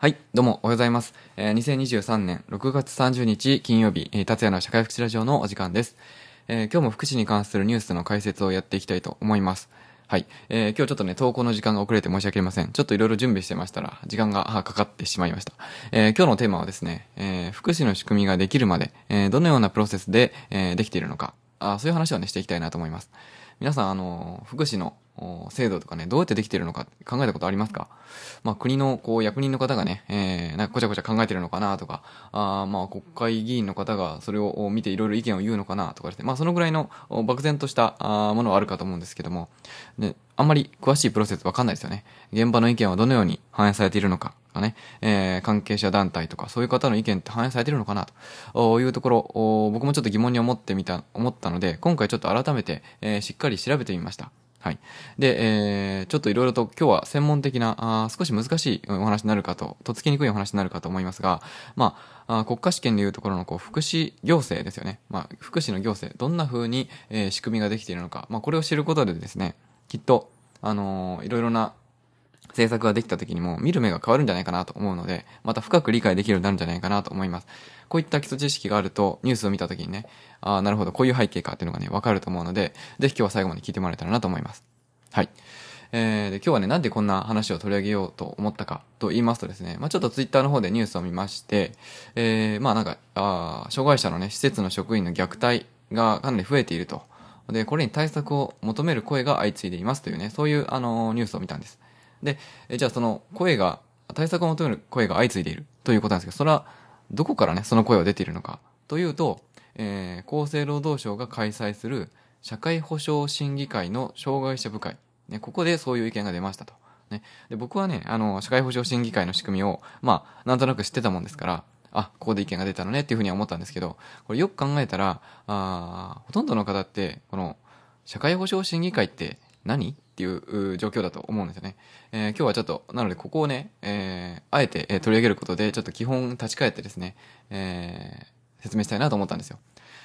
はい、どうもおはようございます。えー、2023年6月30日金曜日、えー、達也の社会福祉ラジオのお時間です。えー、今日も福祉に関するニュースの解説をやっていきたいと思います。はい、えー、今日ちょっとね、投稿の時間が遅れて申し訳ありません。ちょっといろいろ準備してましたら、時間がかかってしまいました。えー、今日のテーマはですね、えー、福祉の仕組みができるまで、えー、どのようなプロセスで、えー、できているのか、あそういう話をね、していきたいなと思います。皆さん、あの、福祉の制度とかね、どうやってできてるのか考えたことありますか？まあ国のこう役人の方がね、えー、なんかこちゃこちゃ考えてるのかなとか、あまあ国会議員の方がそれを見ていろいろ意見を言うのかなとかですね、まあそのぐらいの漠然としたものはあるかと思うんですけども、で、あんまり詳しいプロセスわかんないですよね。現場の意見はどのように反映されているのかかね、えー、関係者団体とかそういう方の意見って反映されてるのかなというところ、僕もちょっと疑問に思ってみた、思ったので、今回ちょっと改めて、えー、しっかり調べてみました。はい。で、えー、ちょっといろいろと今日は専門的な、あ少し難しいお話になるかと、とつきにくいお話になるかと思いますが、まあ、あ国家試験でいうところのこう福祉行政ですよね。まあ、福祉の行政、どんな風に、えー、仕組みができているのか、まあ、これを知ることでですね、きっと、あのー、いろいろな政策ができた時にも見る目が変わるんじゃないかなと思うので、また深く理解できるようになるんじゃないかなと思います。こういった基礎知識があると、ニュースを見た時にね、ああ、なるほど、こういう背景かっていうのがね、わかると思うので、ぜひ今日は最後まで聞いてもらえたらなと思います。はい。えー、で今日はね、なんでこんな話を取り上げようと思ったかと言いますとですね、まあちょっとツイッターの方でニュースを見まして、えー、まあなんか、あ障害者のね、施設の職員の虐待がかなり増えていると。で、これに対策を求める声が相次いでいますというね、そういうあのニュースを見たんです。で、えじゃあその声が、対策を求める声が相次いでいるということなんですけど、それはどこからね、その声は出ているのかというと、えー、厚生労働省が開催する社会保障審議会の障害者部会。ね、ここでそういう意見が出ましたと。ね。で、僕はね、あの、社会保障審議会の仕組みを、まあ、なんとなく知ってたもんですから、あ、ここで意見が出たのねっていうふうには思ったんですけど、これよく考えたら、あほとんどの方って、この、社会保障審議会って何？っていう状況だと思うんですよね。えー、今日はちょっと、なのでここをね、えー、あえて、え、取り上げることで、ちょっと基本立ち返ってですね、えー、説明したいなと思ったんですよ。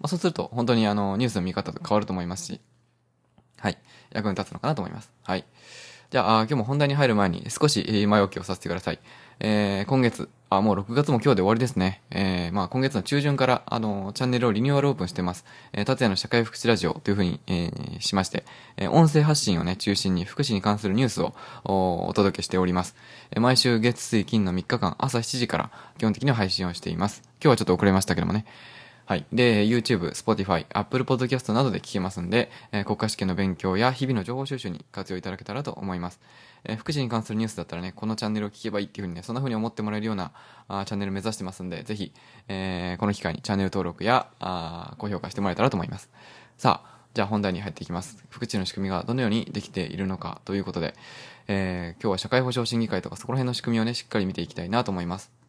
まあ、そうすると、本当にあの、ニュースの見方と変わると思いますし、はい、役に立つのかなと思います。はい。じゃあ、今日も本題に入る前に少し前置きをさせてください。えー、今月、あ、もう6月も今日で終わりですね。えー、まあ今月の中旬から、あの、チャンネルをリニューアルオープンしてます。えー、達也の社会福祉ラジオというふうに、えー、しまして、えー、音声発信をね、中心に福祉に関するニュースをお届けしております。えー、毎週月水金の3日間朝7時から基本的には配信をしています。今日はちょっと遅れましたけどもね。はい。で、YouTube、Spotify、Apple Podcast などで聞けますんで、えー、国家試験の勉強や日々の情報収集に活用いただけたらと思います。えー、福祉に関するニュースだったらね、このチャンネルを聞けばいいっていうふうにね、そんな風に思ってもらえるようなあチャンネル目指してますんで、ぜひ、えー、この機会にチャンネル登録やあ高評価してもらえたらと思います。さあ、じゃあ本題に入っていきます。福祉の仕組みがどのようにできているのかということで、えー、今日は社会保障審議会とかそこら辺の仕組みをね、しっかり見ていきたいなと思います。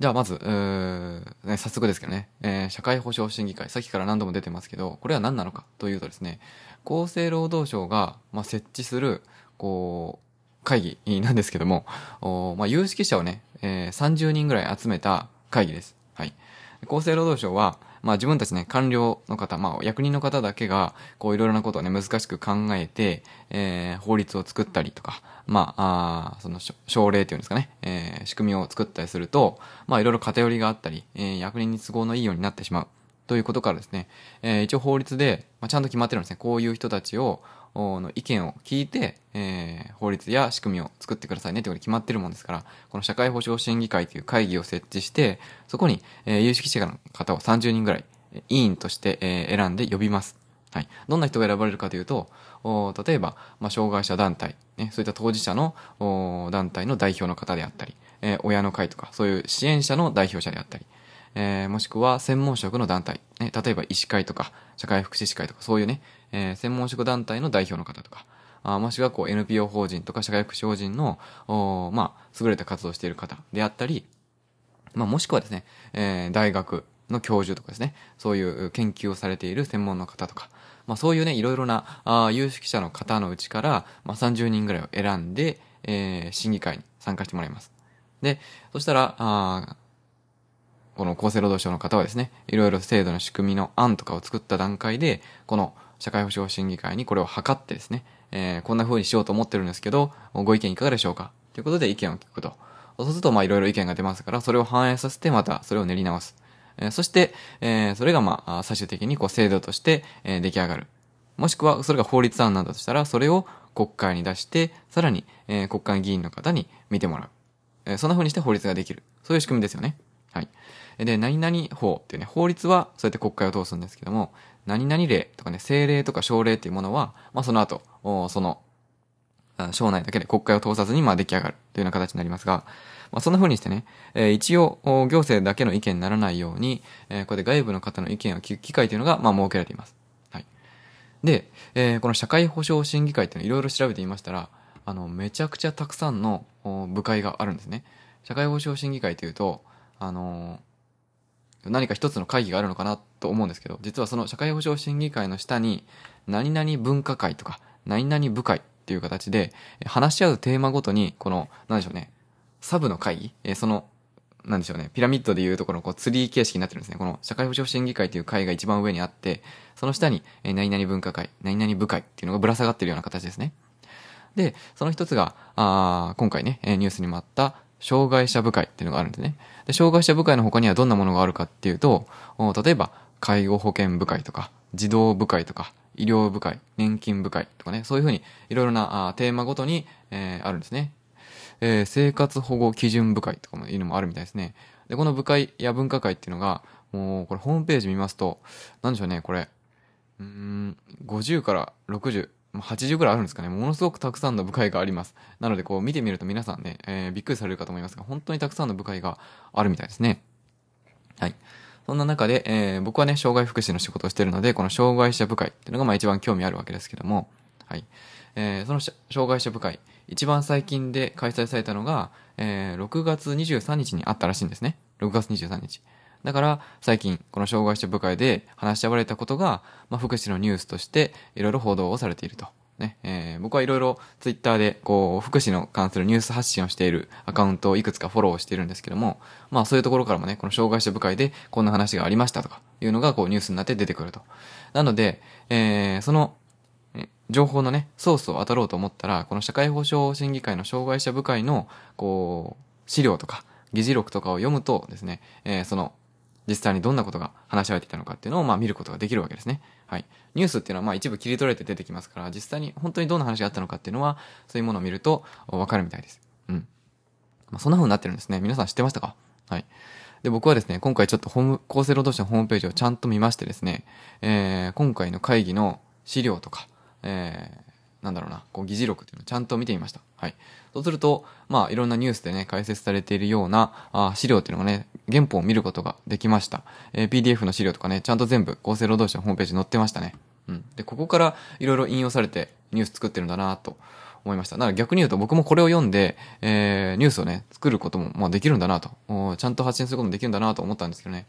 じゃあまず、ね、早速ですけどね、えー、社会保障審議会、さっきから何度も出てますけど、これは何なのか？というとですね、厚生労働省が、まあ、設置する、こう、会議なんですけども、おまあ、有識者をね、えー、30人ぐらい集めた会議です。はい。厚生労働省は、まあ自分たちね、官僚の方、まあ役人の方だけが、こういろいろなことをね、難しく考えて、えー、法律を作ったりとか、まあ、あその省令っていうんですかね、えー、仕組みを作ったりすると、まあいろいろ偏りがあったり、えー、役人に都合のいいようになってしまう。ということからですね、えー、一応法律で、まあ、ちゃんと決まってるんですね。こういう人たちを、の意見を聞いて、えー、法律や仕組みを作ってくださいねってことで決まってるもんですから、この社会保障審議会という会議を設置して、そこに、えー、有識者の方を30人ぐらい、委員として、えー、選んで呼びます。はい。どんな人が選ばれるかというと、お例えば、まあ、障害者団体、ね、そういった当事者のお団体の代表の方であったり、えー、親の会とか、そういう支援者の代表者であったり、えー、もしくは専門職の団体、ね、例えば医師会とか社会福祉士会とかそういうね、えー、専門職団体の代表の方とか、あもしくはこう NPO 法人とか社会福祉法人の、おまあ、優れた活動をしている方であったり、まあ、もしくはですね、えー、大学の教授とかですね、そういう研究をされている専門の方とか、まあ、そういうね、いろいろなあ有識者の方のうちから、まあ、30人ぐらいを選んで、えー、審議会に参加してもらいます。で、そしたら、あこの厚生労働省の方はですね、いろいろ制度の仕組みの案とかを作った段階で、この社会保障審議会にこれを測ってですね、えー、こんな風にしようと思ってるんですけど、ご意見いかがでしょうか？ということで意見を聞くと。そうすると、まあいろいろ意見が出ますから、それを反映させて、またそれを練り直す。えー、そして、えー、それがまあ、最終的にこう制度として、えー、出来上がる。もしくは、それが法律案なんだとしたら、それを国会に出して、さらに、えー、国会議員の方に見てもらう。えー、そんな風にして法律ができる。そういう仕組みですよね。はい。で、何々法っていうね、法律はそうやって国会を通すんですけども、何々例とかね、政令とか省令っていうものは、まあその後、その、省内だけで国会を通さずにまあ出来上がるというような形になりますが、まあ、そんな風にしてね、えー、一応、行政だけの意見にならないように、えー、これで外部の方の意見を聞く機会というのが、まあ、設けられています。はい。で、えー、この社会保障審議会っていうのをいろいろ調べてみましたら、あの、めちゃくちゃたくさんの部会があるんですね。社会保障審議会というと、あの何か一つの会議があるのかなと思うんですけど、実はその社会保障審議会の下に、何々文化会とか、何々部会っていう形で、話し合うテーマごとに、この、なんでしょうね、サブの会議、えその、なんでしょうね、ピラミッドでいうところのこうツリー形式になってるんですね。この社会保障審議会という会が一番上にあって、その下に、え何々文化会、何々部会っていうのがぶら下がってるような形ですね。で、その一つが、あ今回ね、ニュースにもあった、障害者部会っていうのがあるんですね。で、障害者部会の他にはどんなものがあるかっていうと、例えば、介護保険部会とか、児童部会とか、医療部会、年金部会とかね、そういうふうにいろいろなあテーマごとに、えー、あるんですね。えー、生活保護基準部会とかもいうのもあるみたいですね。で、この部会や分科会っていうのが、もう、これホームページ見ますと、なんでしょうね、これ、うん、50から60、80ぐらいあるんですかね。ものすごくたくさんの部会があります。なので、こう見てみると皆さんね、えー、びっくりされるかと思いますが、本当にたくさんの部会があるみたいですね。はい。そんな中で、えー、僕はね、障害福祉の仕事をしてるので、この障害者部会っていうのがまあ一番興味あるわけですけども、はい。えー、その障害者部会、一番最近で開催されたのが、えー、6月23日にあったらしいんですね。6月23日。だから、最近、この障害者部会で話し合われたことが、まあ、福祉のニュースとして、いろいろ報道をされていると。ね、えー、僕はいろいろツイッターで、こう、福祉の関するニュース発信をしているアカウントをいくつかフォローしているんですけども、まあそういうところからもね、この障害者部会でこんな話がありましたとかいうのがこうニュースになって出てくると。なので、えー、その、情報のね、ソースを当たろうと思ったら、この社会保障審議会の障害者部会の、こう、資料とか、議事録とかを読むとですね、えー、その実際にどんなことが話し合われていたのかっていうのをまあ見ることができるわけですね。はい。ニュースっていうのはまあ一部切り取れて出てきますから、実際に本当にどんな話があったのかっていうのは、そういうものを見るとわかるみたいです。うん。まあそんな風になってるんですね。皆さん知ってましたか？はい。で、僕はですね、今回ちょっとホーム、厚生労働省のホームページをちゃんと見ましてですね、えー、今回の会議の資料とか、えー、なんだろうな、こう議事録っていうのをちゃんと見てみました。はい。そうすると、まあ、いろんなニュースでね、解説されているような、あ資料っていうのがね、原本を見ることができました。えー、PDF の資料とかね、ちゃんと全部厚生労働省のホームページに載ってましたね。うん。で、ここからいろいろ引用されてニュース作ってるんだなと思いました。だから逆に言うと僕もこれを読んで、えー、ニュースをね、作ることも、まあ、できるんだなと。ちゃんと発信することもできるんだなと思ったんですけどね。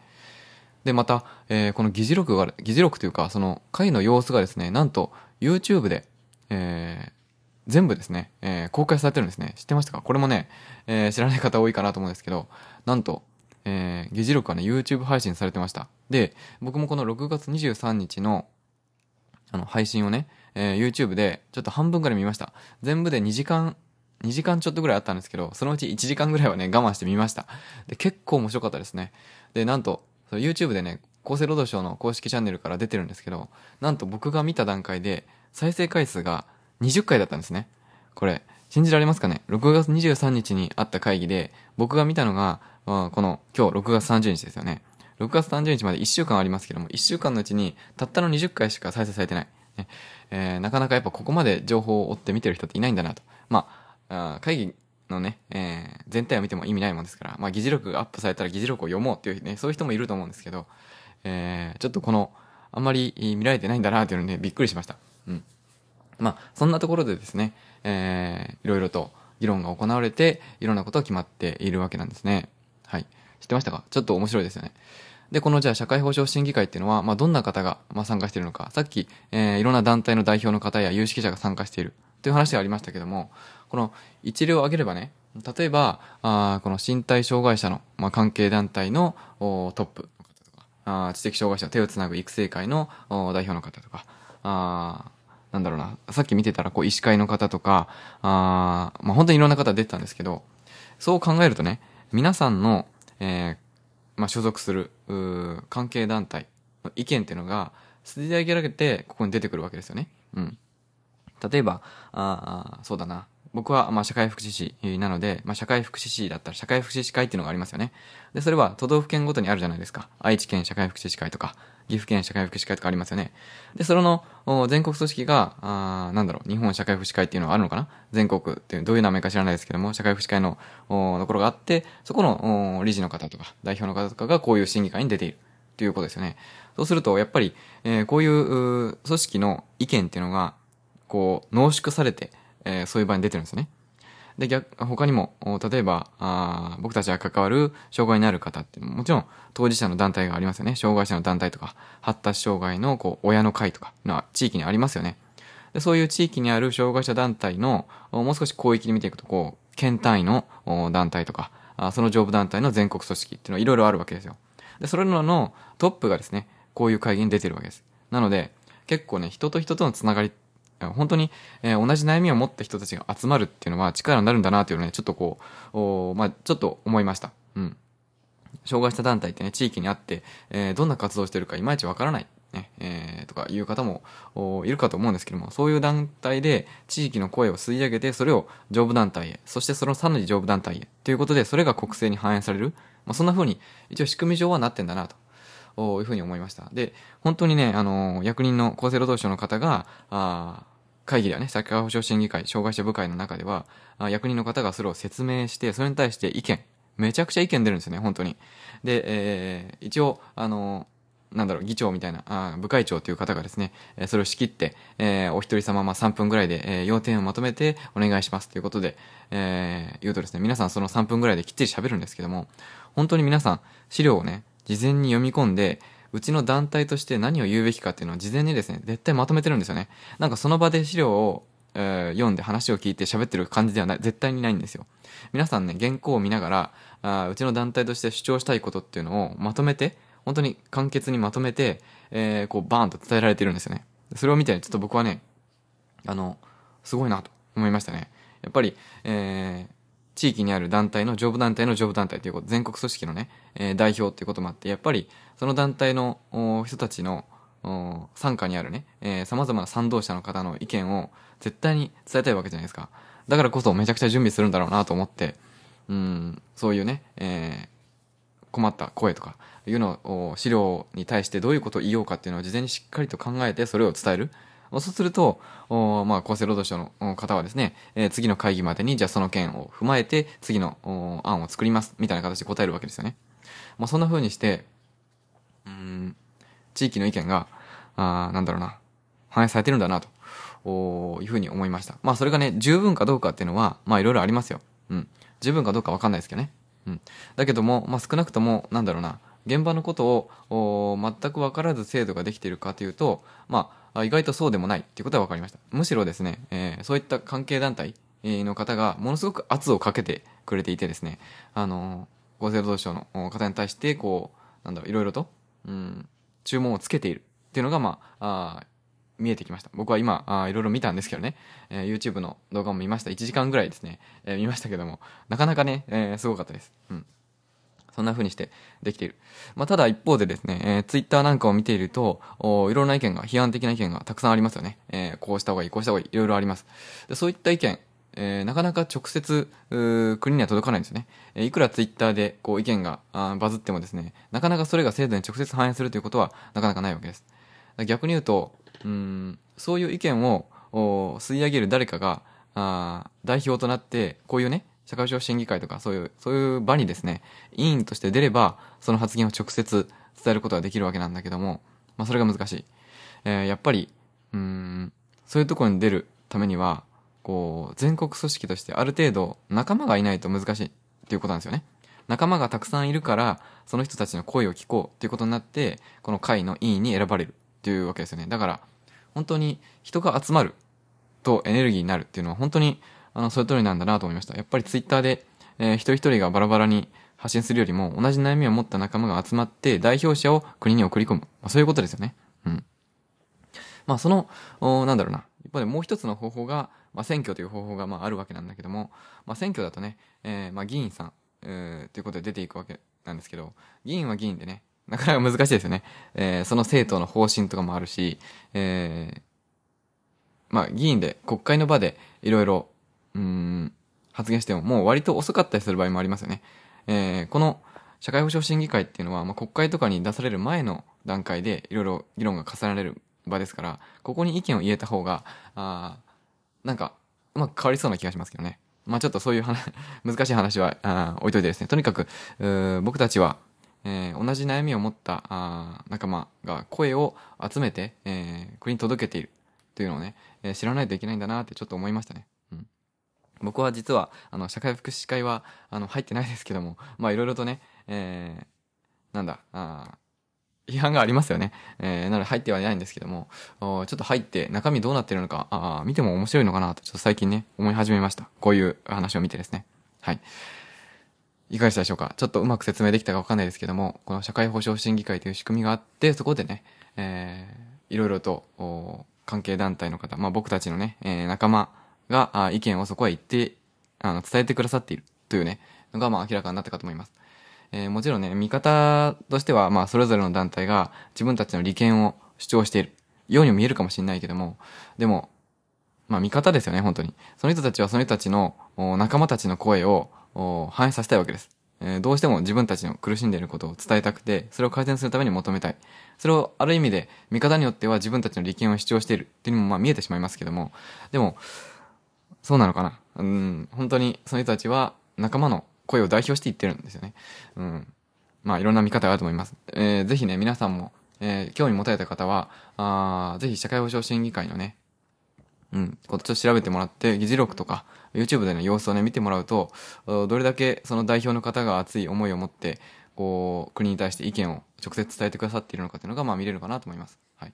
で、また、えー、この議事録が、議事録というか、その会の様子がですね、なんと YouTube で、えー、全部ですね、えー、公開されてるんですね。知ってましたか？これもね、えー、知らない方多いかなと思うんですけど、なんと、えー、議事録はね、YouTube 配信されてました。で、僕もこの6月23日の、あの、配信をね、えー、YouTube でちょっと半分ぐらい見ました。全部で2時間、2時間ちょっとぐらいあったんですけど、そのうち1時間ぐらいはね、我慢してみました。で、結構面白かったですね。で、なんと、YouTube でね、厚生労働省の公式チャンネルから出てるんですけど、なんと僕が見た段階で、再生回数が20回だったんですね。これ、信じられますかね ?6 月23日にあった会議で、僕が見たのが、まあ、この今日6月30日ですよね。6月30日まで1週間ありますけども、1週間のうちにたったの20回しか再生されてない。ねえー、なかなかやっぱここまで情報を追って見てる人っていないんだなと。まあ、あ会議のね、えー、全体を見ても意味ないもんですから、まあ、議事録がアップされたら議事録を読もうっていうね、そういう人もいると思うんですけど、えー、ちょっとこの、あんまり見られてないんだなっていうので、びっくりしました。うん。まあ、そんなところでですね、えー、いろいろと議論が行われて、いろんなことが決まっているわけなんですね。はい。知ってましたか？ちょっと面白いですよね。で、このじゃあ社会保障審議会っていうのは、まあ、どんな方が、まあ、参加しているのか。さっき、えー、いろんな団体の代表の方や有識者が参加しているという話がありましたけども、この一例を挙げればね、例えば、あこの身体障害者の、まあ、関係団体のトップの方とか、あ知的障害者の手をつなぐ育成会の代表の方とか、あなんだろうな、さっき見てたら、こう、医師会の方とか、あまあ、本当にいろんな方出てたんですけど、そう考えるとね、皆さんの、えー、まあ、所属する、関係団体の意見っていうのが、吸い上げられて、ここに出てくるわけですよね。うん。例えば、ああ、そうだな。僕は、まあ、社会福祉士なので、まあ、社会福祉士だったら社会福祉士会っていうのがありますよね。で、それは都道府県ごとにあるじゃないですか。愛知県社会福祉士会とか、岐阜県社会福祉会とかありますよね。で、それの全国組織が、あなんだろう、日本社会福祉会っていうのがあるのかな？全国っていう、どういう名前か知らないですけども、社会福祉会のところがあって、そこの理事の方とか、代表の方とかがこういう審議会に出ているということですよね。そうすると、やっぱり、えー、こういう組織の意見っていうのが、こう、濃縮されて、えー、そういう場に出てるんですよね。で、逆、他にも、例えば、あ僕たちが関わる障害のある方っても、ちろん当事者の団体がありますよね。障害者の団体とか、発達障害のこう親の会とかの地域にありますよね。でそういう地域にある障害者団体の、もう少し広域に見ていくと、こう、県単位の団体とか、その上部団体の全国組織っていうのはいろいろあるわけですよ。で、それらのトップがですね、こういう会議に出てるわけです。なので、結構ね、人と人とのつながり本当に、えー、同じ悩みを持った人たちが集まるっていうのは力になるんだなというのをね、ちょっとこう、おまあ、ちょっと思いました。うん。障害者団体ってね、地域にあって、えー、どんな活動してるかいまいちわからない。ね、えー、とかいう方もいるかと思うんですけども、そういう団体で地域の声を吸い上げて、それを上部団体へ、そしてそのさらに上部団体へ、ということで、それが国政に反映される。まあ、そんな風に、一応仕組み上はなってんだなと。いうふうに思いました。で、本当にね、あの、役人の厚生労働省の方が、あ会議ではね、社会保障審議会、障害者部会の中では、役人の方がそれを説明して、それに対して意見、めちゃくちゃ意見出るんですよね、本当に。で、えー、一応、あの、なんだろう、議長みたいな、あ部会長という方がですね、えそれを仕切って、えー、お一人様、まあ、3分ぐらいで、えー、要点をまとめてお願いしますということで、えー、言うとですね、皆さんその3分ぐらいできっちり喋るんですけども、本当に皆さん、資料をね、事前に読み込んで、うちの団体として何を言うべきかっていうのは事前にですね、絶対まとめてるんですよね。なんかその場で資料を、えー、読んで話を聞いて喋ってる感じではない、絶対にないんですよ。皆さんね、原稿を見ながら、あうちの団体として主張したいことっていうのをまとめて、本当に簡潔にまとめて、えー、こうバーンと伝えられてるんですよね。それを見て、ちょっと僕はね、あの、すごいなと思いましたね。やっぱり、えー、地域にある団体の上部団体の上部団体ということ、全国組織のね、えー、代表っていうこともあって、やっぱりその団体の人たちの参加にあるね、えー、様々な賛同者の方の意見を絶対に伝えたいわけじゃないですか。だからこそめちゃくちゃ準備するんだろうなと思って、うん、そういうね、えー、困った声とかいうのを資料に対してどういうことを言おうかっていうのを事前にしっかりと考えてそれを伝える。そうすると、まあ、厚生労働省の方はですね、えー、次の会議までに、じゃあその件を踏まえて、次の案を作ります、みたいな形で答えるわけですよね。まあ、そんな風にして、うん、地域の意見が、あなんだろうな、反映されてるんだな、というふうに思いました。まあ、それがね、十分かどうかっていうのは、まあ、いろいろありますよ。うん。十分かどうかわかんないですけどね。うん。だけども、まあ、少なくとも、なんだろうな、現場のことを全く分からず制度ができているかというと、まあ、あ意外とそうでもないっていうことは分かりました。むしろですね、えー、そういった関係団体の方がものすごく圧をかけてくれていてですね、あの厚生労働省の方に対して、こう、なんだろう、いろいろと、うん、注文をつけているっていうのが、まあ、あ見えてきました。僕は今、あいろいろ見たんですけどね、えー、YouTube の動画も見ました。1時間ぐらいですね、えー、見ましたけども、なかなかね、えー、すごかったです。うん。そんな風にしてできている。まあ、ただ一方でですね、えー、ツイッターなんかを見ていると、おいろんな意見が、批判的な意見がたくさんありますよね。えー、こうした方がいい、こうした方がいい、いろいろあります。でそういった意見、えー、なかなか直接、国には届かないんですよね。えー、いくらツイッターでこう意見がバズってもですね、なかなかそれが制度に直接反映するということはなかなかないわけです。逆に言うと、うん、そういう意見を吸い上げる誰かが、あ代表となって、こういうね、社会保障審議会とかそういう、そういう場にですね、委員として出れば、その発言を直接伝えることができるわけなんだけども、まあそれが難しい。えー、やっぱり、うん、そういうところに出るためには、こう、全国組織としてある程度仲間がいないと難しいっていうことなんですよね。仲間がたくさんいるから、その人たちの声を聞こうっていうことになって、この会の委員に選ばれるっていうわけですよね。だから、本当に人が集まるとエネルギーになるっていうのは本当にあの、それ通りなんだなと思いました。やっぱりツイッターで、えー、一人一人がバラバラに発信するよりも、同じ悩みを持った仲間が集まって、代表者を国に送り込む。まあ、そういうことですよね。うん。まあその、おなんだろうな。一方でもう一つの方法が、まあ選挙という方法がまああるわけなんだけども、まあ選挙だとね、えー、まあ議員さん、えー、ということで出ていくわけなんですけど、議員は議員でね、なかなか難しいですよね。えー、その政党の方針とかもあるし、えー、まあ議員で国会の場でいろいろ、うん、発言してももう割と遅かったりする場合もありますよね。えー、この社会保障審議会っていうのは、まあ、国会とかに出される前の段階でいろいろ議論が重ねられる場ですから、ここに意見を言えた方が、あなんか、うまく変わりそうな気がしますけどね。まあちょっとそういう話、難しい話はあ置いといてですね。とにかく、僕たちは、えー、同じ悩みを持ったあ仲間が声を集めて、えー、国に届けているというのをね、えー、知らないといけないんだなってちょっと思いましたね。僕は実は、あの、社会福祉会は、あの、入ってないですけども、まあいろいろとね、えー、なんだ、あ批判がありますよね。えー、なので入ってはいないんですけども、ちょっと入って中身どうなってるのか、あ見ても面白いのかなと、ちょっと最近ね、思い始めました。こういう話を見てですね。はい。いかがでしたでしょうか？ちょっとうまく説明できたかわかんないですけども、この社会保障審議会という仕組みがあって、そこでね、えー、いろいろと、関係団体の方、まあ僕たちのね、えー、仲間が意見をそこへ言って、あの、伝えてくださっているというね、のがまあ明らかになったかと思います。えー、もちろんね、見方としては、まあそれぞれの団体が自分たちの利権を主張しているようにも見えるかもしれないけども、でも、まあ見方ですよね、本当に。その人たちはその人たちの仲間たちの声を反映させたいわけです。えー、どうしても自分たちの苦しんでいることを伝えたくて、それを改善するために求めたい。それをある意味で、見方によっては自分たちの利権を主張しているっていうのもまあ見えてしまいますけども、でも、そうなのかな？うん、本当にその人たちは仲間の声を代表して言ってるんですよね。うん。まあいろんな見方があると思います。えー、ぜひね、皆さんも、えー、興味持たれた方は、あぜひ社会保障審議会のね、うん、こっちを調べてもらって、議事録とか、YouTube での様子をね、見てもらうと、どれだけその代表の方が熱い思いを持って、こう、国に対して意見を直接伝えてくださっているのかっていうのが、まあ見れるかなと思います。はい。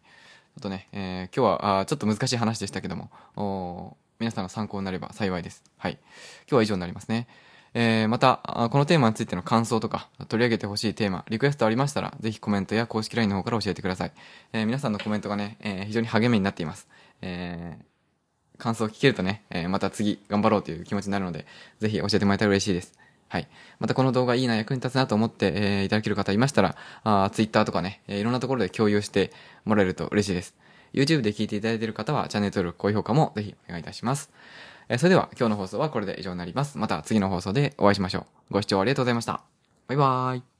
あとね、えー、今日は、あちょっと難しい話でしたけども、お皆さんの参考になれば幸いです。はい。今日は以上になりますね。えー、また、このテーマについての感想とか、取り上げてほしいテーマ、リクエストありましたら、ぜひコメントや公式 LINE の方から教えてください。えー、皆さんのコメントがね、えー、非常に励みになっています。えー、感想を聞けるとね、えー、また次頑張ろうという気持ちになるので、ぜひ教えてもらえたら嬉しいです。はい。またこの動画いいな、役に立つなと思って、えー、いただける方いましたら、あ Twitter とかね、えー、いろんなところで共有してもらえると嬉しいです。YouTube で聞いていただいている方は、チャンネル登録、高評価もぜひお願いいたします。え、それでは今日の放送はこれで以上になります。また次の放送でお会いしましょう。ご視聴ありがとうございました。バイバーイ。